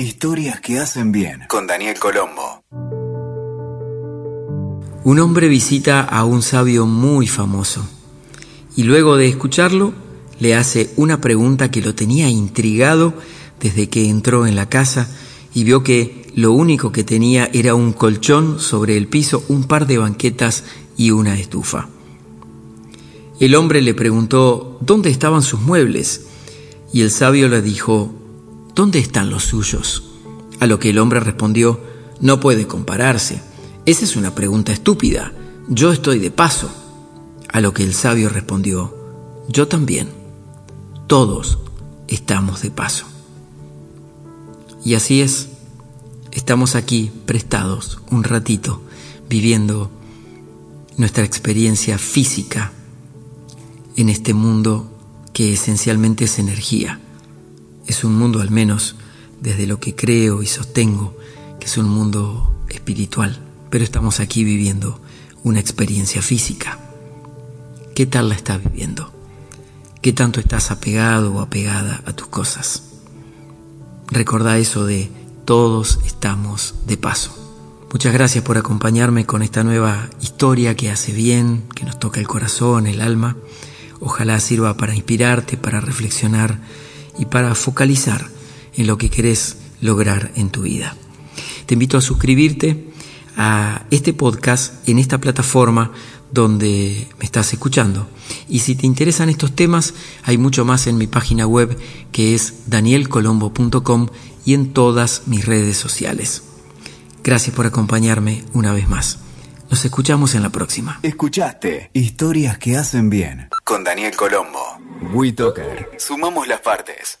Historias que hacen bien con Daniel Colombo. Un hombre visita a un sabio muy famoso y luego de escucharlo le hace una pregunta que lo tenía intrigado desde que entró en la casa y vio que lo único que tenía era un colchón sobre el piso, un par de banquetas y una estufa. El hombre le preguntó dónde estaban sus muebles y el sabio le dijo, ¿dónde están los suyos? A lo que el hombre respondió, no puede compararse. Esa es una pregunta estúpida. Yo estoy de paso. A lo que el sabio respondió, yo también. Todos estamos de paso. Y así es, estamos aquí prestados un ratito, viviendo nuestra experiencia física en este mundo que esencialmente es energía. Es un mundo, al menos desde lo que creo y sostengo, que es un mundo espiritual, pero estamos aquí viviendo una experiencia física. ¿Qué tal la estás viviendo? ¿Qué tanto estás apegado o apegada a tus cosas? Recordá eso de todos estamos de paso. Muchas gracias por acompañarme con esta nueva historia que hace bien, que nos toca el corazón, el alma. Ojalá sirva para inspirarte, para reflexionar y para focalizar en lo que querés lograr en tu vida. Te invito a suscribirte a este podcast en esta plataforma donde me estás escuchando. Y si te interesan estos temas, hay mucho más en mi página web que es danielcolombo.com y en todas mis redes sociales. Gracias por acompañarme una vez más. Nos escuchamos en la próxima. Escuchaste Historias que hacen bien con Daniel Colombo. WeToker. Sumamos las partes.